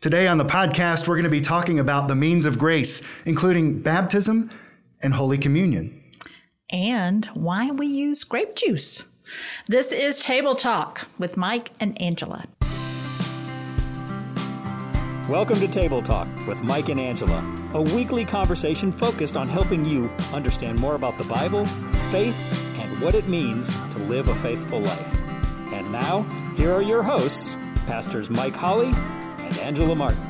Today on the podcast, we're going to be talking about the means of grace, including baptism and Holy Communion. And why we use grape juice. This is Table Talk with Mike and Angela. Welcome to Table Talk with Mike and Angela, a weekly conversation focused on helping you understand more about the Bible, faith, and what it means to live a faithful life. And now, here are your hosts, Pastors Mike Holly and Angela Martin.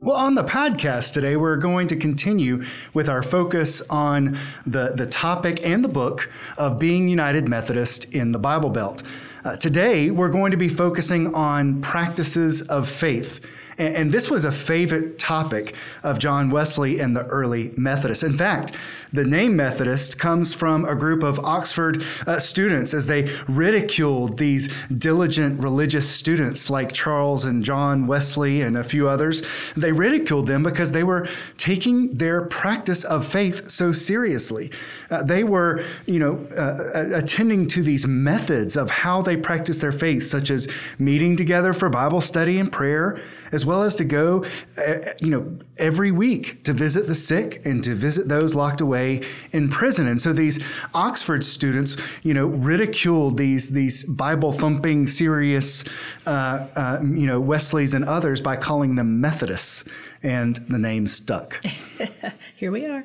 Well, on the podcast today, we're going to continue with our focus on the, the topic and the book of being United Methodist in the Bible Belt. Uh, today, we're going to be focusing on practices of faith. And, and this was a favorite topic of John Wesley and the early Methodists. In fact, the name Methodist comes from a group of Oxford uh, students as they ridiculed these diligent religious students like Charles and John Wesley and a few others. They ridiculed them because they were taking their practice of faith so seriously. Uh, they were, you know, uh, attending to these methods of how they practice their faith, such as meeting together for Bible study and prayer as well as to go, uh, you know, every week to visit the sick and to visit those locked away in prison. And so these Oxford students, you know, ridiculed these these Bible thumping, serious, uh, uh, you know, Wesleys and others by calling them Methodists, and the name stuck. Here we are.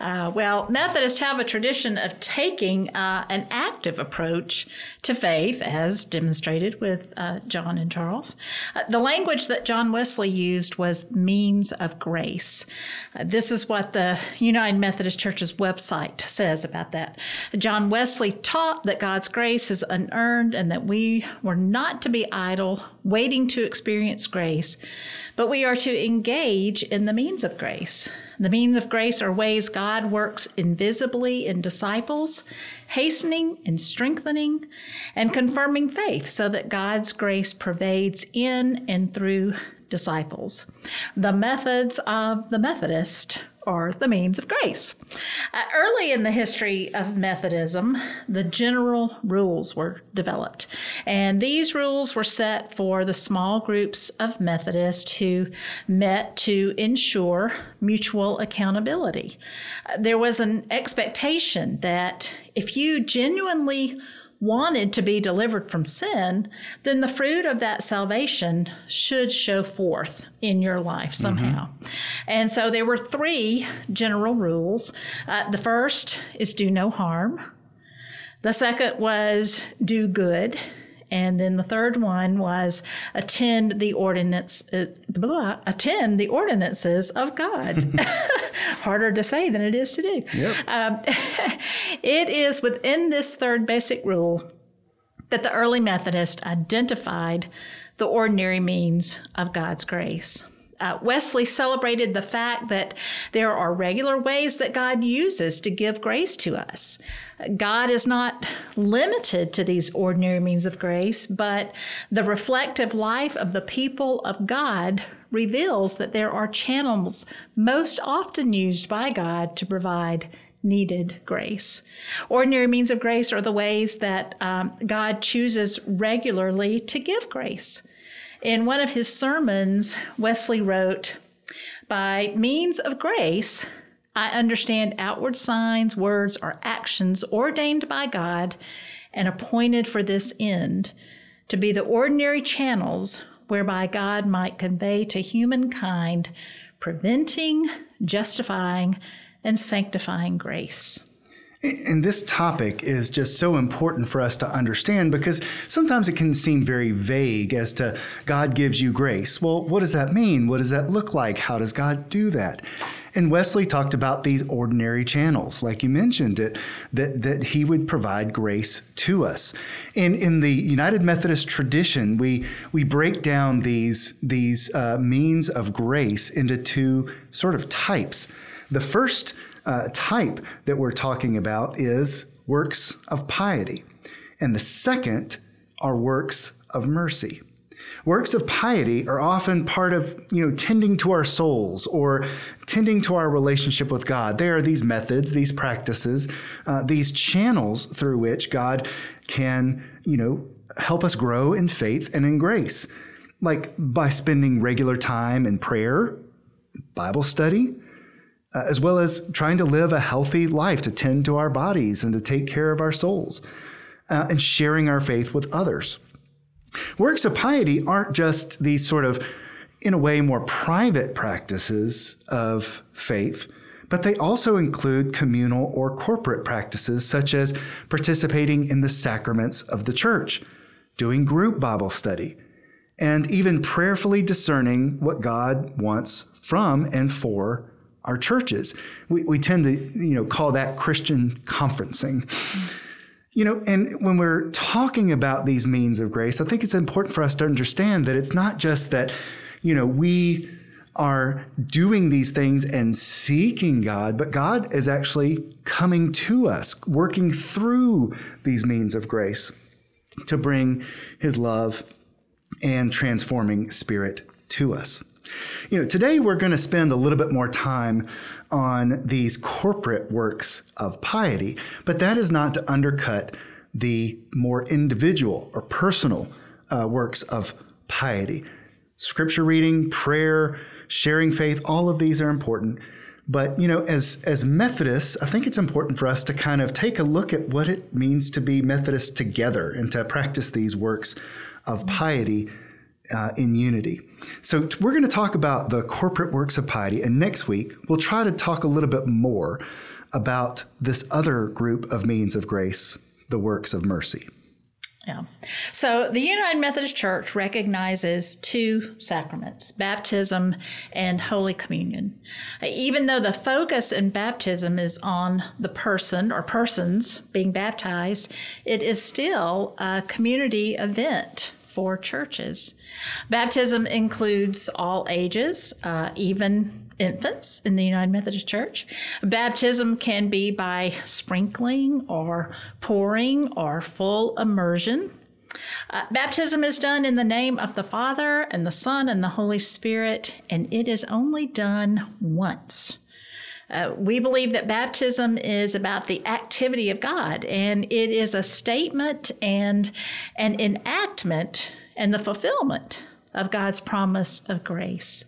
Uh, well, Methodists have a tradition of taking uh, an active approach to faith, as demonstrated with uh, John and Charles. Uh, the language that John Wesley used was means of grace. Uh, this is what the United Methodist Church's website says about that. John Wesley taught that God's grace is unearned and that we were not to be idle, waiting to experience grace, but we are to engage in the means of grace. The means of grace are ways God works invisibly in disciples, hastening and strengthening and confirming faith so that God's grace pervades in and through disciples. The methods of the Methodist are the means of grace. Uh, early in the history of Methodism, the general rules were developed, and these rules were set for the small groups of Methodists who met to ensure mutual accountability. Uh, there was an expectation that if you genuinely wanted to be delivered from sin, then the fruit of that salvation should show forth in your life somehow. Mm-hmm. And so there were three general rules. Uh, the first is do no harm. The second was do good. And then the third one was attend the ordinance, uh, blah, attend the ordinances of God. Harder to say than it is to do. Yep. Um, it is within this third basic rule that the early Methodists identified the ordinary means of God's grace uh, Wesley celebrated the fact that there are regular ways that God uses to give grace to us. God is not limited to these ordinary means of grace, but the reflective life of the people of God reveals that there are channels most often used by God to provide needed grace. Ordinary means of grace are the ways that um, God chooses regularly to give grace. In one of his sermons, Wesley wrote, By means of grace, I understand outward signs, words, or actions ordained by God and appointed for this end, to be the ordinary channels whereby God might convey to humankind preventing, justifying, and sanctifying grace. And this topic is just so important for us to understand because sometimes it can seem very vague as to God gives you grace. Well, what does that mean? What does that look like? How does God do that? And Wesley talked about these ordinary channels, like you mentioned, it, that, that he would provide grace to us. In, in the United Methodist tradition, we, we break down these, these uh, means of grace into two sort of types. The first uh, type that we're talking about is works of piety. And the second are works of mercy. Works of piety are often part of, you know, tending to our souls or tending to our relationship with God. They are these methods, these practices, uh, these channels through which God can, you know, help us grow in faith and in grace, like by spending regular time in prayer, Bible study, uh, as well as trying to live a healthy life to tend to our bodies and to take care of our souls, uh, and sharing our faith with others. Works of piety aren't just these sort of, in a way, more private practices of faith, but they also include communal or corporate practices such as participating in the sacraments of the church, doing group Bible study, and even prayerfully discerning what God wants from and for our churches. We, we tend to, you know, call that Christian conferencing. You know, and when we're talking about these means of grace, I think it's important for us to understand that it's not just that, you know, we are doing these things and seeking God, but God is actually coming to us, working through these means of grace to bring his love and transforming spirit to us. You know, today we're going to spend a little bit more time on these corporate works of piety, but that is not to undercut the more individual or personal uh, works of piety. Scripture reading, prayer, sharing faith, all of these are important. But you know, as as Methodists, I think it's important for us to kind of take a look at what it means to be Methodist together and to practice these works of piety uh, in unity. So we're going to talk about the corporate works of piety, and next week we'll try to talk a little bit more about this other group of means of grace, the works of mercy. Yeah. So the United Methodist Church recognizes two sacraments, baptism and Holy Communion. Even though the focus in baptism is on the person or persons being baptized, it is still a community event for churches. Baptism includes all ages, uh, even infants in the United Methodist Church. Baptism can be by sprinkling or pouring or full immersion. Uh, baptism is done in the name of the Father and the Son and the Holy Spirit, and it is only done once. Uh, we believe that baptism is about the activity of God, and it is a statement and an enactment and the fulfillment of God's promise of grace.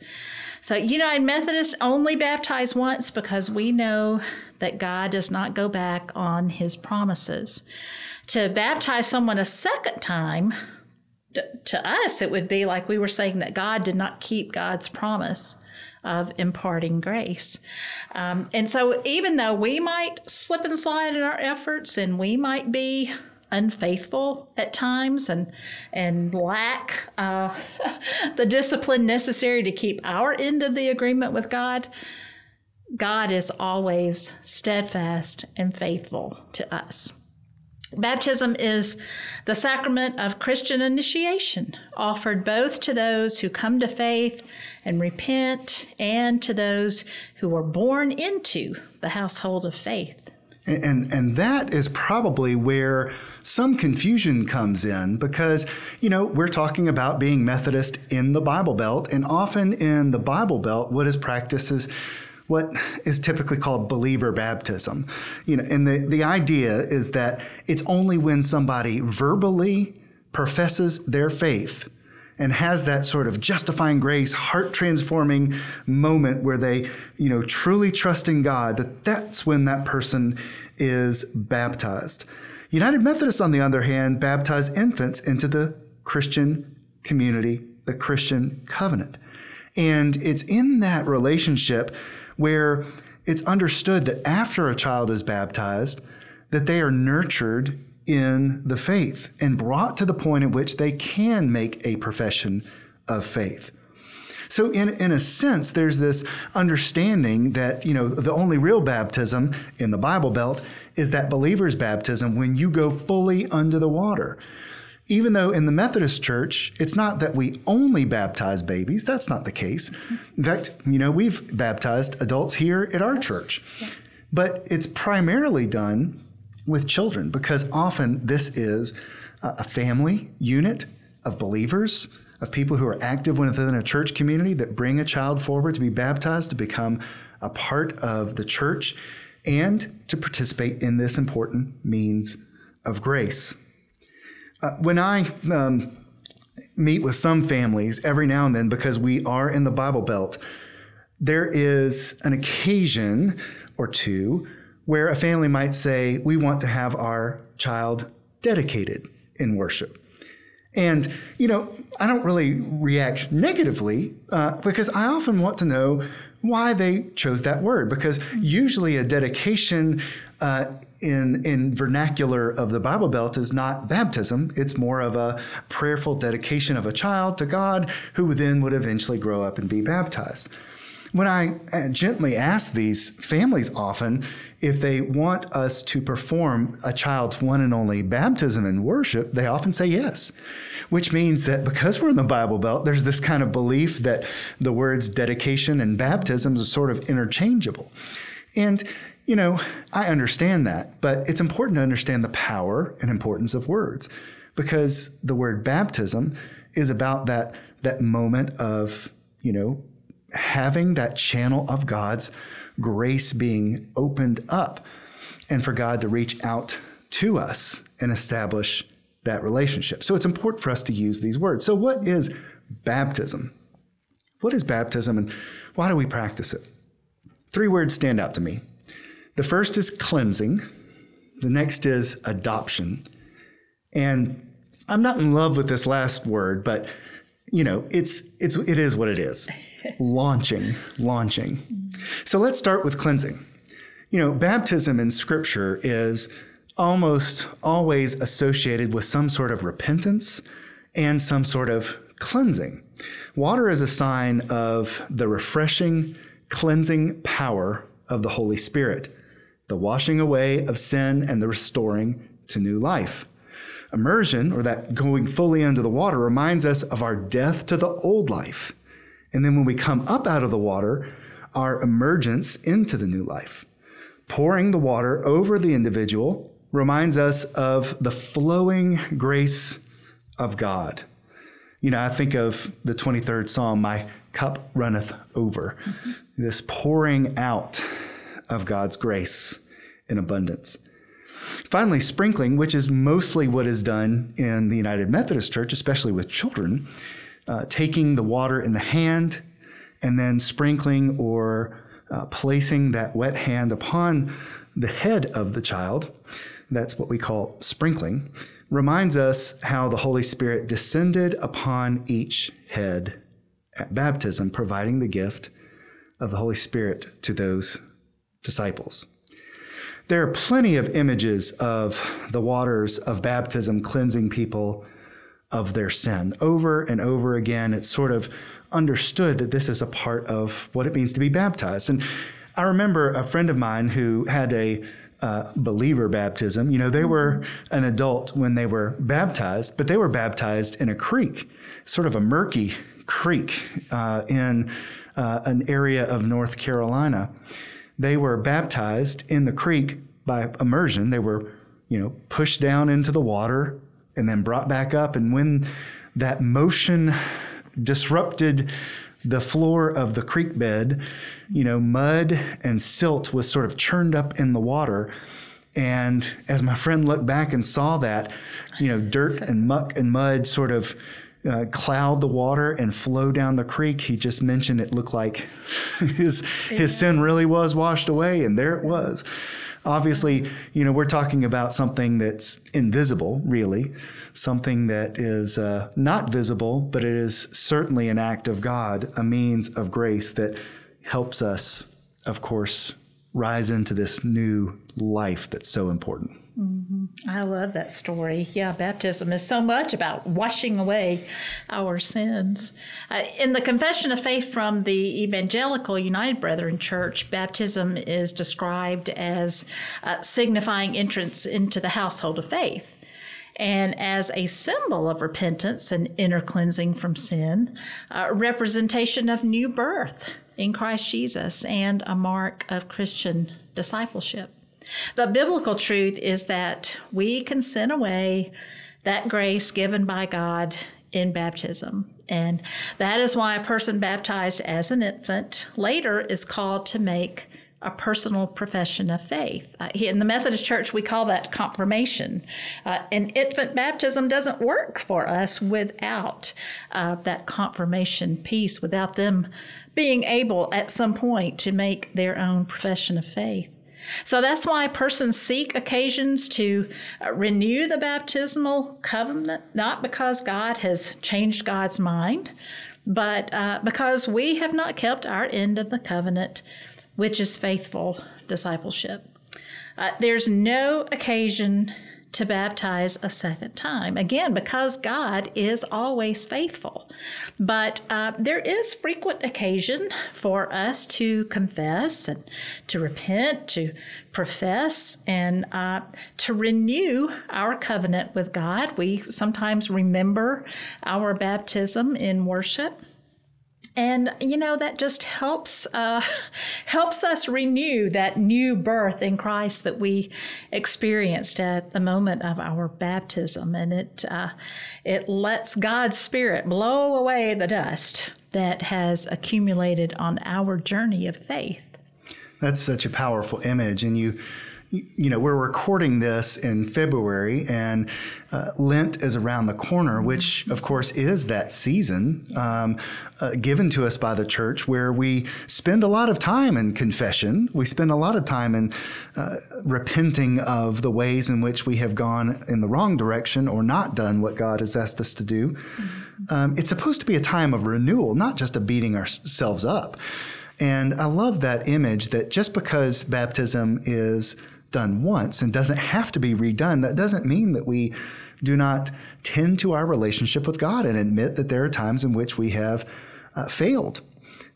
So, United Methodists only baptize once because we know that God does not go back on his promises. To baptize someone a second time, to us, it would be like we were saying that God did not keep God's promise of imparting grace. Um, and so, even though we might slip and slide in our efforts and we might be unfaithful at times and and lack uh, the discipline necessary to keep our end of the agreement with God, God is always steadfast and faithful to us. Baptism is the sacrament of Christian initiation, offered both to those who come to faith and repent and to those who are born into the household of faith. And, and, and that is probably where some confusion comes in because, you know, we're talking about being Methodist in the Bible Belt, and often in the Bible Belt, what is practiced is what is typically called believer baptism. You know, and the, the idea is that it's only when somebody verbally professes their faith and has that sort of justifying grace, heart transforming moment where they, you know, truly trust in God, that that's when that person is baptized. United Methodists, on the other hand, baptize infants into the Christian community, the Christian covenant. And it's in that relationship where it's understood that after a child is baptized, that they are nurtured in the faith and brought to the point at which they can make a profession of faith. So, in, in a sense, there's this understanding that, you know, the only real baptism in the Bible Belt is that believer's baptism when you go fully under the water even though in the Methodist Church, it's not that we only baptize babies. That's not the case. In fact, you know, we've baptized adults here at our yes. church. Yeah. But it's primarily done with children because often this is a family unit of believers, of people who are active within a church community that bring a child forward to be baptized, to become a part of the church, and to participate in this important means of grace. Uh, when I um, meet with some families every now and then, because we are in the Bible Belt, there is an occasion or two where a family might say, We want to have our child dedicated in worship. And, you know, I don't really react negatively uh, because I often want to know why they chose that word. Because usually a dedication uh, in, in vernacular of the Bible Belt is not baptism, it's more of a prayerful dedication of a child to God who then would eventually grow up and be baptized. When I uh, gently ask these families often if they want us to perform a child's one and only baptism and worship, they often say yes, which means that because we're in the Bible Belt, there's this kind of belief that the words dedication and baptism are sort of interchangeable. And you know, I understand that, but it's important to understand the power and importance of words because the word baptism is about that that moment of, you know, having that channel of God's grace being opened up and for God to reach out to us and establish that relationship. So it's important for us to use these words. So, what is baptism? What is baptism and why do we practice it? Three words stand out to me. The first is cleansing, the next is adoption. And I'm not in love with this last word, but you know, it's it's it is what it is. launching, launching. So let's start with cleansing. You know, baptism in scripture is almost always associated with some sort of repentance and some sort of cleansing. Water is a sign of the refreshing, cleansing power of the Holy Spirit, the washing away of sin and the restoring to new life. Immersion, or that going fully under the water, reminds us of our death to the old life. And then when we come up out of the water, our emergence into the new life. Pouring the water over the individual reminds us of the flowing grace of God. You know, I think of the 23rd Psalm, my cup runneth over. Mm-hmm. This pouring out of God's grace in abundance. Finally, sprinkling, which is mostly what is done in the United Methodist Church, especially with children, uh, taking the water in the hand and then sprinkling or uh, placing that wet hand upon the head of the child. That's what we call sprinkling. Reminds us how the Holy Spirit descended upon each head at baptism, providing the gift of the Holy Spirit to those disciples. There are plenty of images of the waters of baptism cleansing people of their sin. Over and over again, it's sort of understood that this is a part of what it means to be baptized. And I remember a friend of mine who had a uh, believer baptism. You know, they were an adult when they were baptized, but they were baptized in a creek, sort of a murky creek uh, in uh, an area of North Carolina. They were baptized in the creek by immersion. They were, you know, pushed down into the water and then brought back up. And when that motion disrupted the floor of the creek bed, you know, mud and silt was sort of churned up in the water. And as my friend looked back and saw that, you know, dirt and muck and mud sort of uh, cloud the water and flow down the creek, he just mentioned it looked like his his sin really was washed away, and there it was. Obviously, you know, we're talking about something that's invisible, really, something that is uh, not visible, but it is certainly an act of God, a means of grace that helps us, of course, rise into this new life that's so important. I love that story. Yeah, baptism is so much about washing away our sins. Uh, in the Confession of Faith from the Evangelical United Brethren Church, baptism is described as uh, signifying entrance into the household of faith. And as a symbol of repentance and inner cleansing from sin, a representation of new birth in Christ Jesus, and a mark of Christian discipleship. The biblical truth is that we can send away that grace given by God in baptism. And that is why a person baptized as an infant later is called to make a personal profession of faith. Uh, in the Methodist Church, we call that confirmation. Uh, and infant baptism doesn't work for us without uh, that confirmation piece, without them being able at some point to make their own profession of faith. So that's why persons seek occasions to uh, renew the baptismal covenant, not because God has changed God's mind, but uh, because we have not kept our end of the covenant which is faithful discipleship. Uh, there's no occasion to baptize a second time. Again, because God is always faithful. But uh, there is frequent occasion for us to confess and to repent, to profess, and uh, to renew our covenant with God. We sometimes remember our baptism in worship and you know that just helps uh, helps us renew that new birth in Christ that we experienced at the moment of our baptism, and it uh, it lets God's Spirit blow away the dust that has accumulated on our journey of faith. That's such a powerful image, and you you know, we're recording this in February, and uh, Lent is around the corner, which, of course, is that season um, uh, given to us by the church where we spend a lot of time in confession. We spend a lot of time in uh, repenting of the ways in which we have gone in the wrong direction or not done what God has asked us to do. Mm-hmm. Um, it's supposed to be a time of renewal, not just a beating ourselves up. And I love that image that just because baptism is done once and doesn't have to be redone, that doesn't mean that we do not tend to our relationship with God and admit that there are times in which we have uh, failed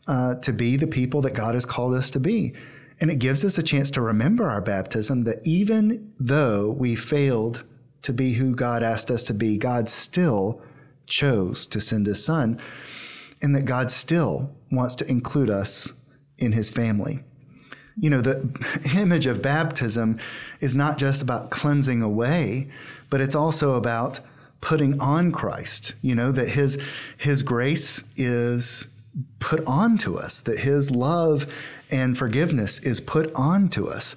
uh, to be the people that God has called us to be. And it gives us a chance to remember our baptism that even though we failed to be who God asked us to be, God still chose to send his son, and that God still wants to include us in his family you know, the image of baptism is not just about cleansing away, but it's also about putting on Christ. You know, that his his grace is put on to us, that his love and forgiveness is put on to us.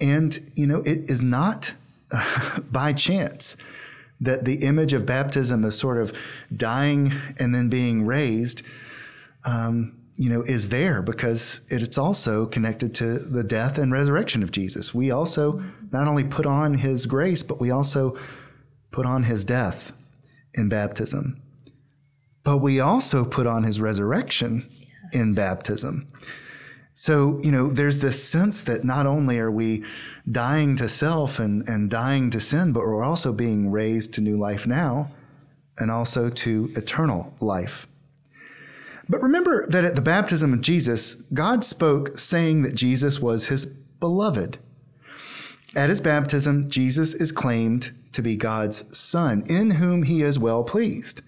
And, you know, it is not by chance that the image of baptism is sort of dying and then being raised. Um, you know, is there because it's also connected to the death and resurrection of Jesus. We also not only put on his grace, but we also put on his death in baptism. But we also put on his resurrection yes. in baptism. So, you know, there's this sense that not only are we dying to self and, and dying to sin, but we're also being raised to new life now and also to eternal life. But remember that at the baptism of Jesus, God spoke saying that Jesus was his beloved. At his baptism, Jesus is claimed to be God's son, in whom he is well pleased.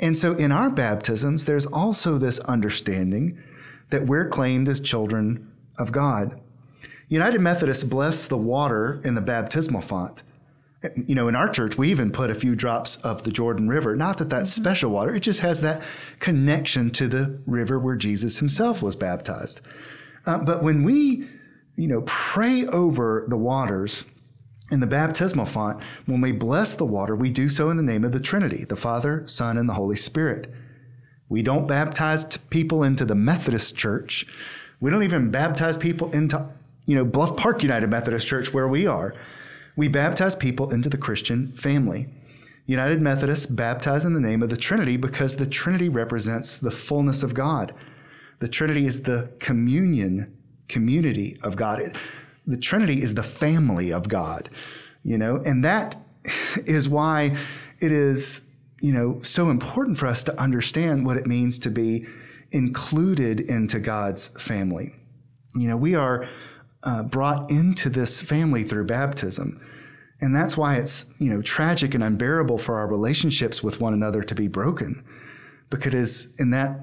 And so in our baptisms, there's also this understanding that we're claimed as children of God. United Methodists bless the water in the baptismal font you know, in our church, we even put a few drops of the Jordan River. Not that that's mm-hmm. special water, it just has that connection to the river where Jesus himself was baptized. Uh, but when we, you know, pray over the waters in the baptismal font, when we bless the water, we do so in the name of the Trinity, the Father, Son, and the Holy Spirit. We don't baptize people into the Methodist Church. We don't even baptize people into, you know, Bluff Park United Methodist Church where we are. We baptize people into the Christian family. United Methodists baptize in the name of the Trinity because the Trinity represents the fullness of God. The Trinity is the communion, community of God. The Trinity is the family of God, you know, and that is why it is, you know, so important for us to understand what it means to be included into God's family. You know, we are uh, brought into this family through baptism. And that's why it's, you know, tragic and unbearable for our relationships with one another to be broken. Because in that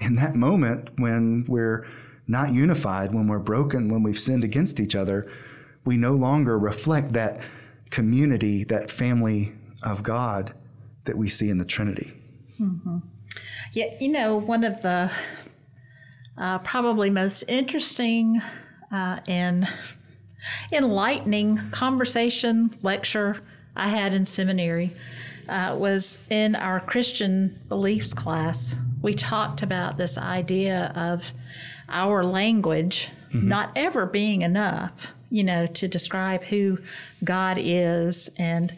in that moment when we're not unified, when we're broken, when we've sinned against each other, we no longer reflect that community, that family of God that we see in the Trinity. Mm-hmm. Yeah, you know, one of the uh, probably most interesting uh, and enlightening conversation lecture I had in seminary uh, was in our Christian beliefs class. We talked about this idea of our language mm-hmm. not ever being enough, you know, to describe who God is, and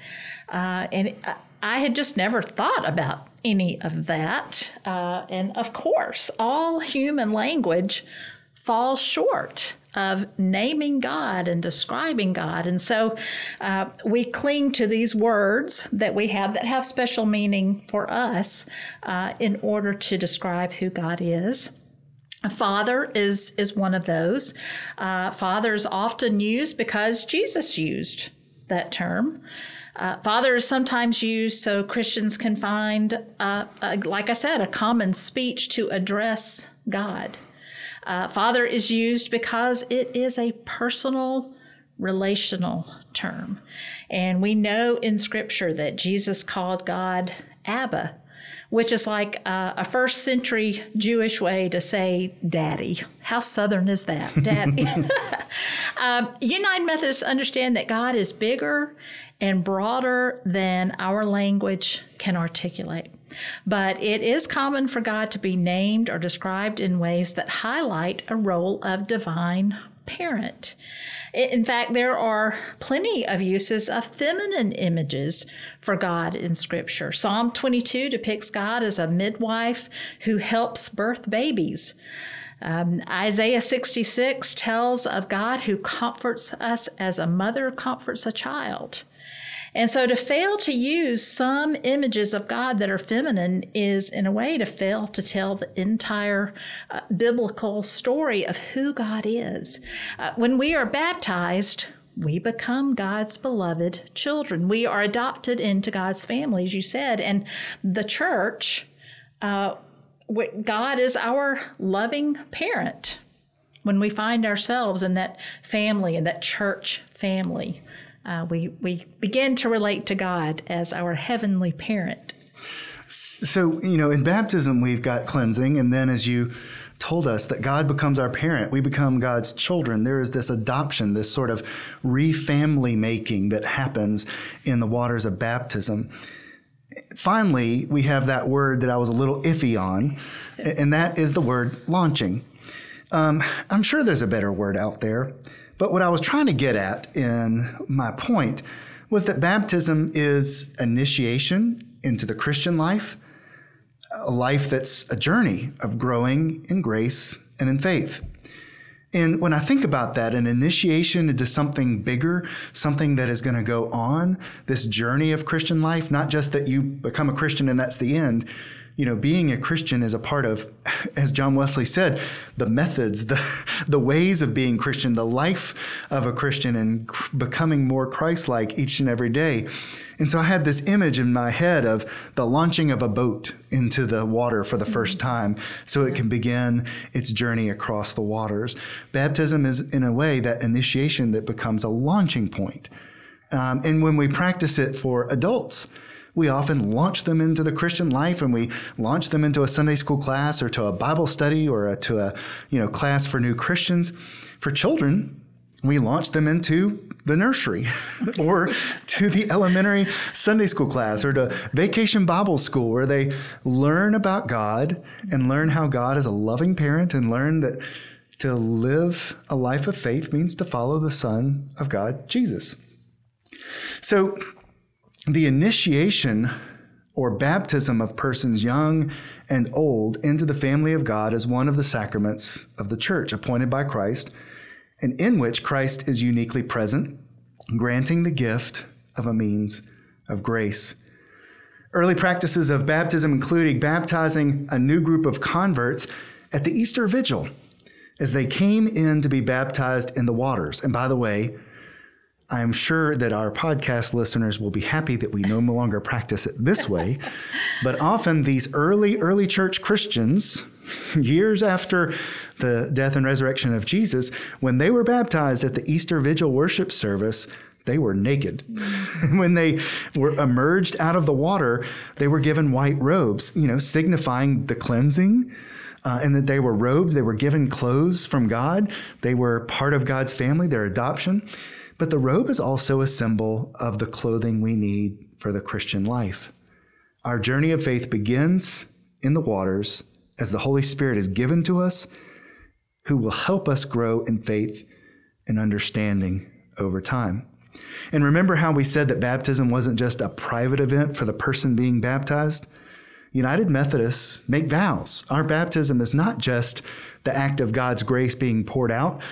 uh, and I had just never thought about any of that. Uh, and of course, all human language falls short of naming God and describing God. And so uh, we cling to these words that we have that have special meaning for us uh, in order to describe who God is. Father is is one of those. Uh, father is often used because Jesus used that term. Uh, father is sometimes used so Christians can find, uh, like I said, a common speech to address God. Uh, father is used because it is a personal, relational term. And we know in Scripture that Jesus called God Abba, which is like uh, a first century Jewish way to say daddy. How southern is that? Daddy. um, United Methodists understand that God is bigger and broader than our language can articulate. But it is common for God to be named or described in ways that highlight a role of divine parent. In fact, there are plenty of uses of feminine images for God in Scripture. Psalm 22 depicts God as a midwife who helps birth babies. Um, Isaiah 66 tells of God who comforts us as a mother comforts a child. And so to fail to use some images of God that are feminine is, in a way, to fail to tell the entire uh, biblical story of who God is. Uh, when we are baptized, we become God's beloved children. We are adopted into God's family, as you said. And the church, uh, God is our loving parent when we find ourselves in that family, in that church family uh, we, we begin to relate to God as our heavenly parent. So, you know, in baptism, we've got cleansing, and then as you told us that God becomes our parent. We become God's children. There is this adoption, this sort of re-family making that happens in the waters of baptism. Finally, we have that word that I was a little iffy on, and that is the word launching. Um, I'm sure there's a better word out there. But what I was trying to get at in my point was that baptism is initiation into the Christian life, a life that's a journey of growing in grace and in faith. And when I think about that, an initiation into something bigger, something that is going to go on, this journey of Christian life, not just that you become a Christian and that's the end, you know, being a Christian is a part of, as John Wesley said, the methods, the, the ways of being Christian, the life of a Christian, and becoming more Christ like each and every day. And so I had this image in my head of the launching of a boat into the water for the first mm-hmm. time so it can begin its journey across the waters. Baptism is, in a way, that initiation that becomes a launching point. Um, and when we practice it for adults, we often launch them into the Christian life and we launch them into a Sunday school class or to a Bible study or a, to a you know class for new Christians. For children, we launch them into the nursery or to the elementary Sunday school class or to vacation Bible school where they learn about God and learn how God is a loving parent and learn that to live a life of faith means to follow the Son of God, Jesus. So the initiation or baptism of persons young and old into the family of God is one of the sacraments of the church appointed by Christ, and in which Christ is uniquely present, granting the gift of a means of grace. Early practices of baptism included baptizing a new group of converts at the Easter Vigil as they came in to be baptized in the waters. And by the way, I'm sure that our podcast listeners will be happy that we no longer practice it this way. but often these early, early church Christians, years after the death and resurrection of Jesus, when they were baptized at the Easter Vigil worship service, they were naked. when they were emerged out of the water, they were given white robes, you know, signifying the cleansing uh, and that they were robed, they were given clothes from God, they were part of God's family, their adoption. But the robe is also a symbol of the clothing we need for the Christian life. Our journey of faith begins in the waters as the Holy Spirit is given to us, who will help us grow in faith and understanding over time. And remember how we said that baptism wasn't just a private event for the person being baptized? United Methodists make vows. Our baptism is not just the act of God's grace being poured out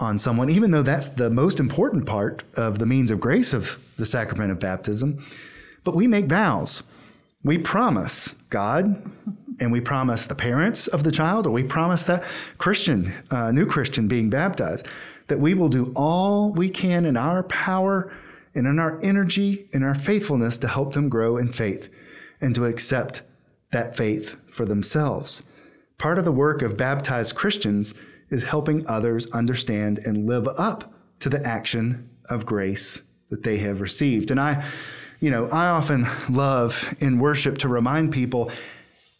on someone, even though that's the most important part of the means of grace of the sacrament of baptism. But we make vows. We promise God, and we promise the parents of the child, or we promise that Christian, uh, new Christian being baptized, that we will do all we can in our power and in our energy and our faithfulness to help them grow in faith and to accept that faith for themselves. Part of the work of baptized Christians is helping others understand and live up to the action of grace that they have received. And I, you know, I often love in worship to remind people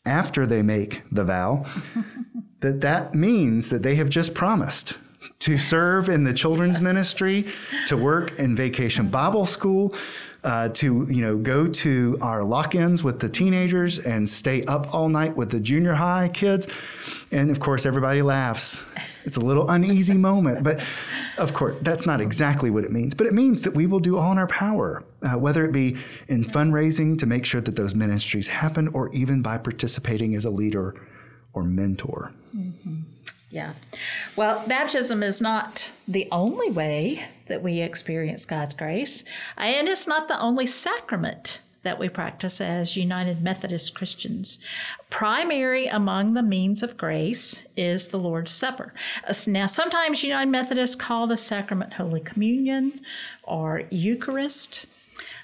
after they make the vow that that means that they have just promised to serve in the children's ministry, to work in vacation Bible school, uh, to you know go to our lock-ins with the teenagers and stay up all night with the junior high kids, and of course everybody laughs. It's a little uneasy moment, but of course that's not exactly what it means. But it means that we will do all in our power, uh, whether it be in fundraising to make sure that those ministries happen, or even by participating as a leader or mentor. Mm-hmm. Yeah. Well, baptism is not the only way that we experience God's grace, and it's not the only sacrament that we practice as United Methodist Christians. Primary among the means of grace is the Lord's Supper. Now, sometimes United Methodists call the sacrament Holy Communion or Eucharist.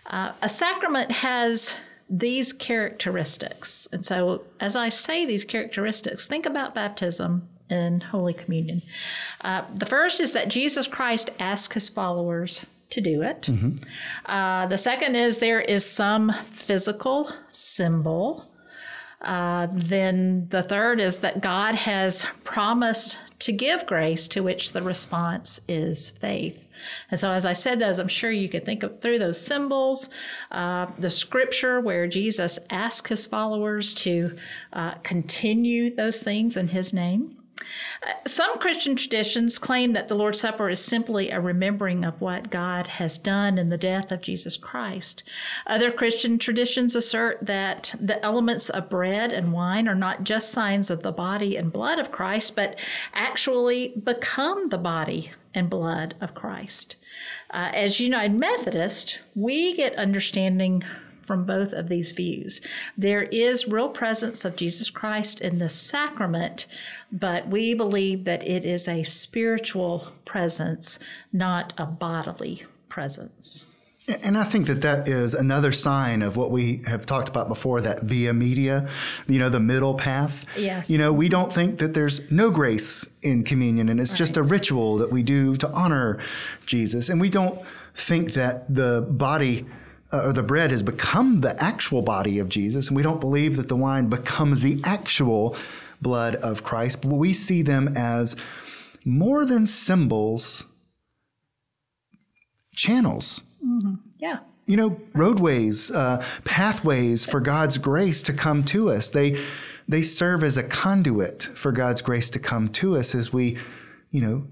Uh, a sacrament has these characteristics. And so, as I say these characteristics, think about baptism in Holy Communion. Uh, the first is that Jesus Christ asked his followers to do it. Mm-hmm. Uh, the second is there is some physical symbol. Uh, then the third is that God has promised to give grace to which the response is faith. And so, as I said those, I'm sure you could think of through those symbols, uh, the scripture where Jesus asked his followers to uh, continue those things in his name. Some Christian traditions claim that the Lord's Supper is simply a remembering of what God has done in the death of Jesus Christ. Other Christian traditions assert that the elements of bread and wine are not just signs of the body and blood of Christ, but actually become the body and blood of Christ. Uh, as United Methodist, we get understanding from both of these views. There is real presence of Jesus Christ in the sacrament, but we believe that it is a spiritual presence, not a bodily presence. And I think that that is another sign of what we have talked about before that via media, you know, the middle path. Yes. You know, we don't think that there's no grace in communion and it's right. just a ritual that we do to honor Jesus. And we don't think that the body uh, or the bread has become the actual body of Jesus, and we don't believe that the wine becomes the actual blood of Christ, but we see them as more than symbols, channels. Mm-hmm. Yeah. You know, roadways, uh, pathways for God's grace to come to us. They they serve as a conduit for God's grace to come to us as we, you know,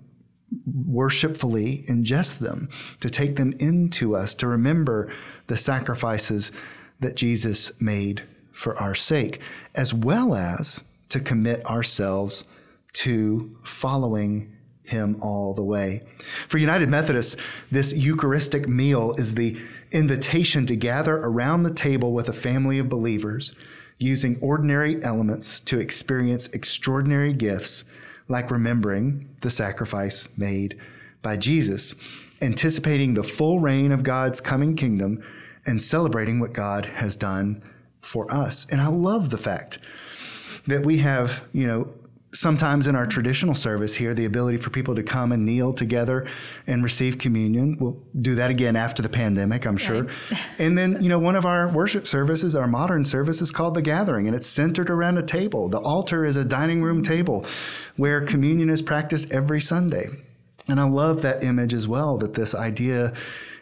worshipfully ingest them, to take them into us, to remember the sacrifices that Jesus made for our sake, as well as to commit ourselves to following him all the way. For United Methodists, this Eucharistic meal is the invitation to gather around the table with a family of believers, using ordinary elements to experience extraordinary gifts, like remembering the sacrifice made by Jesus, anticipating the full reign of God's coming kingdom, and celebrating what God has done for us. And I love the fact that we have, you know, sometimes in our traditional service here, the ability for people to come and kneel together and receive communion. We'll do that again after the pandemic, I'm sure. Right. and then, you know, one of our worship services, our modern service, is called the gathering, and it's centered around a table. The altar is a dining room table where communion is practiced every Sunday. And I love that image as well that this idea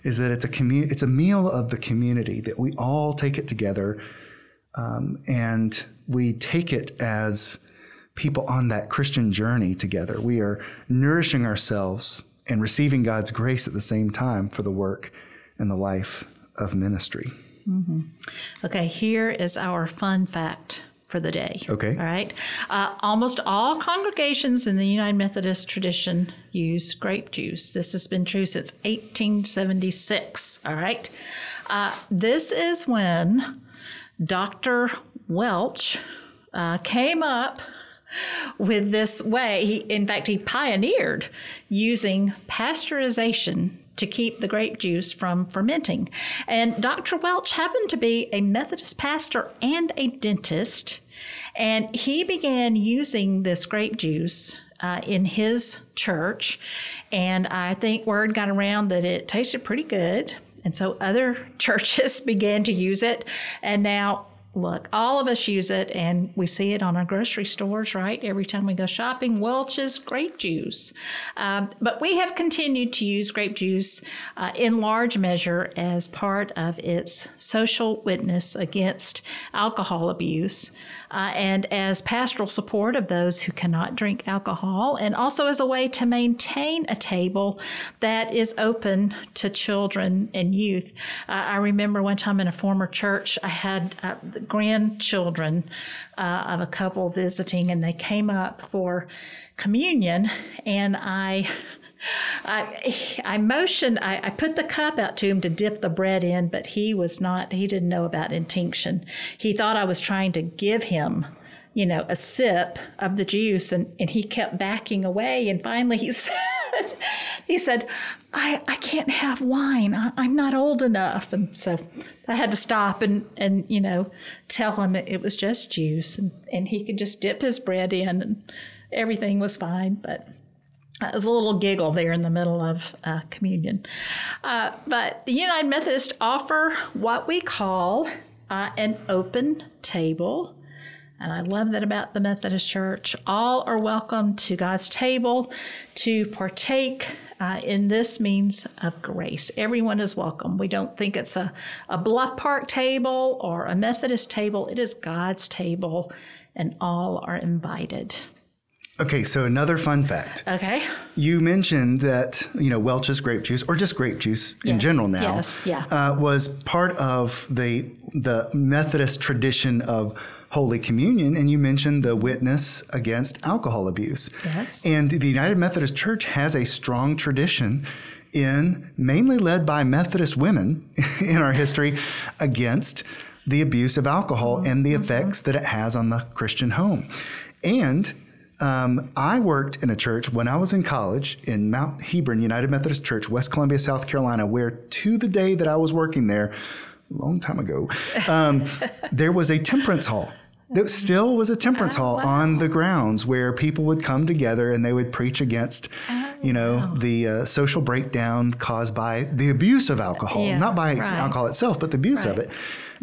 is that it's a commu- it's a meal of the community that we all take it together um, and we take it as people on that Christian journey together. We are nourishing ourselves and receiving God's grace at the same time for the work and the life of ministry. Mm-hmm. Okay, here is our fun fact for the day. Okay. All right. Uh, almost all congregations in the United Methodist tradition use grape juice. This has been true since 1876. All right. Uh, this is when Dr. Welch uh, came up with this way. He, in fact, he pioneered using pasteurization to keep the grape juice from fermenting. And Dr. Welch happened to be a Methodist pastor and a dentist, and he began using this grape juice uh, in his church. And I think word got around that it tasted pretty good. And so other churches began to use it. And now look, all of us use it and we see it on our grocery stores, right? Every time we go shopping, Welch's grape juice. Um, but we have continued to use grape juice uh, in large measure as part of its social witness against alcohol abuse uh, and as pastoral support of those who cannot drink alcohol, and also as a way to maintain a table that is open to children and youth. Uh, I remember one time in a former church, I had uh, grandchildren uh, of a couple visiting, and they came up for communion, and I I, I motioned, I, I, put the cup out to him to dip the bread in, but he was not, he didn't know about intinction. He thought I was trying to give him, you know, a sip of the juice, and, and he kept backing away. And finally he said, he said, I, I can't have wine. I, am not old enough. And so I had to stop and, and you know, tell him it, it was just juice and, and he could just dip his bread in and everything was fine. But uh, there's a little giggle there in the middle of uh, communion. Uh, but the United Methodists offer what we call uh, an open table. And I love that about the Methodist Church. All are welcome to God's table to partake uh, in this means of grace. Everyone is welcome. We don't think it's a, a Bluff Park table or a Methodist table, it is God's table, and all are invited. Okay, so another fun fact. Okay. You mentioned that you know Welch's grape juice, or just grape juice yes. in general now, yes, yeah. uh, was part of the the Methodist tradition of Holy Communion, and you mentioned the witness against alcohol abuse. Yes. And the United Methodist Church has a strong tradition in mainly led by Methodist women in our history against the abuse of alcohol mm-hmm. and the mm-hmm. effects that it has on the Christian home. And um, I worked in a church when I was in college in Mount Hebron United Methodist Church, West Columbia, South Carolina, where to the day that I was working there, a long time ago, um, there was a temperance hall. There still was a temperance oh, hall wow. on the grounds where people would come together and they would preach against, oh, you know, wow. the uh, social breakdown caused by the abuse of alcohol, yeah, not by right. alcohol itself, but the abuse right. of it.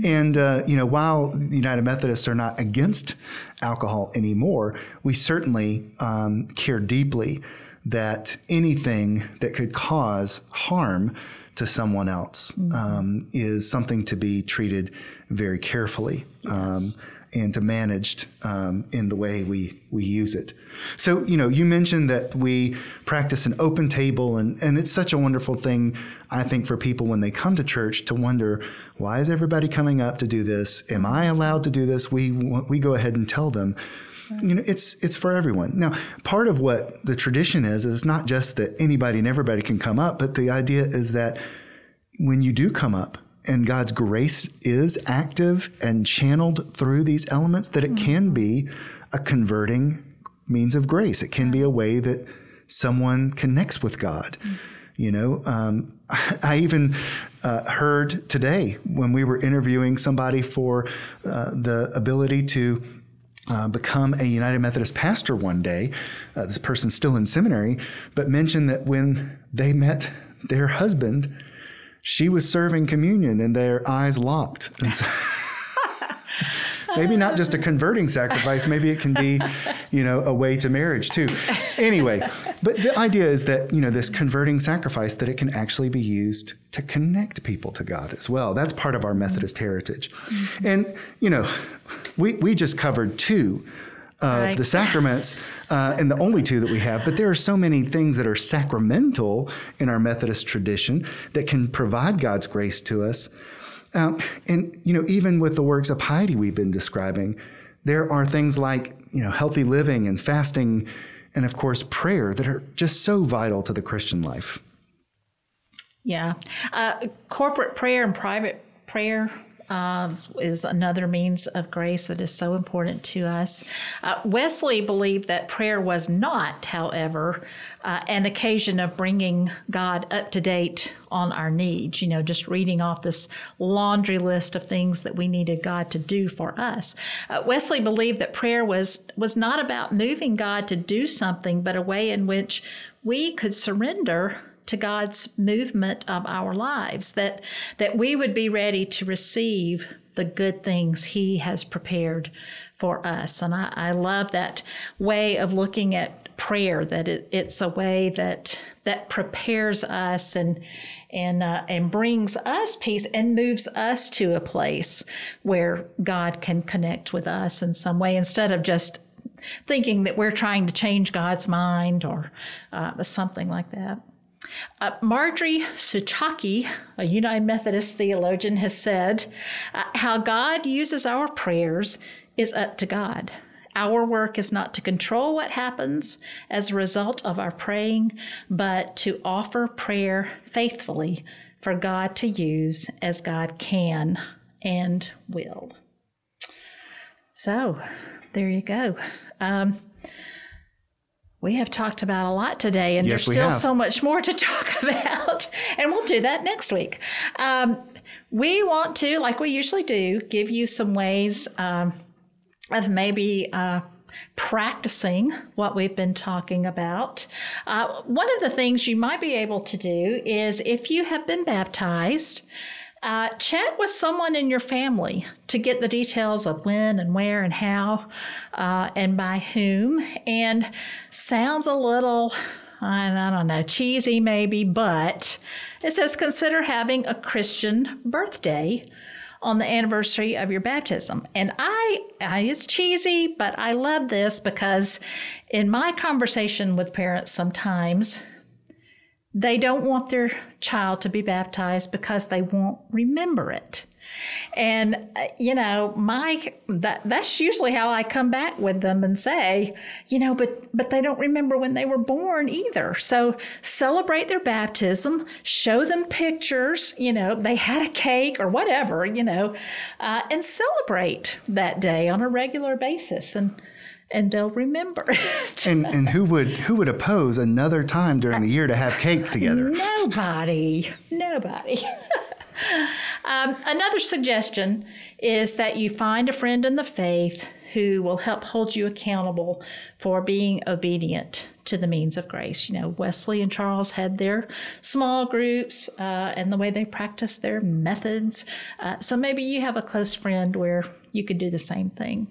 And, uh, you know, while the United Methodists are not against alcohol anymore, we certainly um, care deeply that anything that could cause harm to someone else mm-hmm. um, is something to be treated very carefully. Yes. Um, and to managed um, in the way we, we use it. So, you know, you mentioned that we practice an open table, and, and it's such a wonderful thing, I think, for people when they come to church to wonder, why is everybody coming up to do this? Am I allowed to do this? We, we go ahead and tell them. You know, it's it's for everyone. Now, part of what the tradition is is not just that anybody and everybody can come up, but the idea is that when you do come up, and God's grace is active and channeled through these elements, that it mm-hmm. can be a converting means of grace. It can be a way that someone connects with God. Mm-hmm. You know, um, I even uh, heard today when we were interviewing somebody for uh, the ability to uh, become a United Methodist pastor one day. Uh, this person's still in seminary, but mentioned that when they met their husband, she was serving communion and their eyes locked. And so maybe not just a converting sacrifice, maybe it can be, you know, a way to marriage too. Anyway, but the idea is that, you know, this converting sacrifice, that it can actually be used to connect people to God as well. That's part of our Methodist heritage. Mm-hmm. And, you know, we, we just covered two of Right. the sacraments, uh, and the only two that we have. But there are so many things that are sacramental in our Methodist tradition that can provide God's grace to us. Um, and you know, even with the works of piety we've been describing, there are things like you know healthy living and fasting, and of course prayer that are just so vital to the Christian life. Yeah. Uh, corporate prayer and private prayer uh, is another means of grace that is so important to us. Uh, Wesley believed that prayer was not, however, uh, an occasion of bringing God up to date on our needs, you know, just reading off this laundry list of things that we needed God to do for us. Uh, Wesley believed that prayer was, was not about moving God to do something, but a way in which we could surrender to God's movement of our lives, that, that we would be ready to receive the good things He has prepared for us. And I, I love that way of looking at prayer, that it, it's a way that, that prepares us and, and, uh, and brings us peace and moves us to a place where God can connect with us in some way instead of just thinking that we're trying to change God's mind or uh, something like that. Uh, Marjorie Suchocki, a United Methodist theologian, has said uh, how God uses our prayers is up to God. Our work is not to control what happens as a result of our praying, but to offer prayer faithfully for God to use as God can and will. So, there you go. Um, we have talked about a lot today, and Yes, there's still have. so much more to talk about, and we'll do that next week. Um, we want to, like we usually do, give you some ways um, of maybe. Uh, Practicing what we've been talking about. Uh, one of the things you might be able to do is if you have been baptized, uh, chat with someone in your family to get the details of when and where and how uh, and by whom. And sounds a little, I don't know, cheesy maybe, but it says consider having a Christian birthday on the anniversary of your baptism. And I, I it's cheesy, but I love this because in my conversation with parents sometimes they don't want their child to be baptized because they won't remember it. And uh, you know, my that that's usually how I come back with them and say, you know, but but they don't remember when they were born either. So celebrate their baptism, show them pictures, you know, they had a cake or whatever, you know, uh, and celebrate that day on a regular basis and and they'll remember it. And and who would who would oppose another time during the year to have cake together? Nobody. Nobody. um, another suggestion is that you find a friend in the faith who will help hold you accountable for being obedient to the means of grace. You know, Wesley and Charles had their small groups uh, and the way they practiced their methods. Uh, so maybe you have a close friend where you could do the same thing.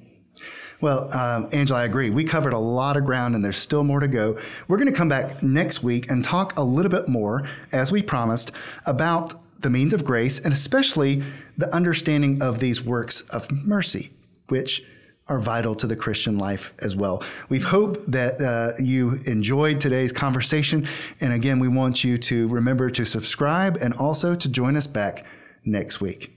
Well, um, Angela, I agree. We covered a lot of ground and there's still more to go. We're going to come back next week and talk a little bit more, as we promised, about the means of grace and especially the understanding of these works of mercy, which are vital to the Christian life as well. We hope that uh, you enjoyed today's conversation. And again, we want you to remember to subscribe and also to join us back next week.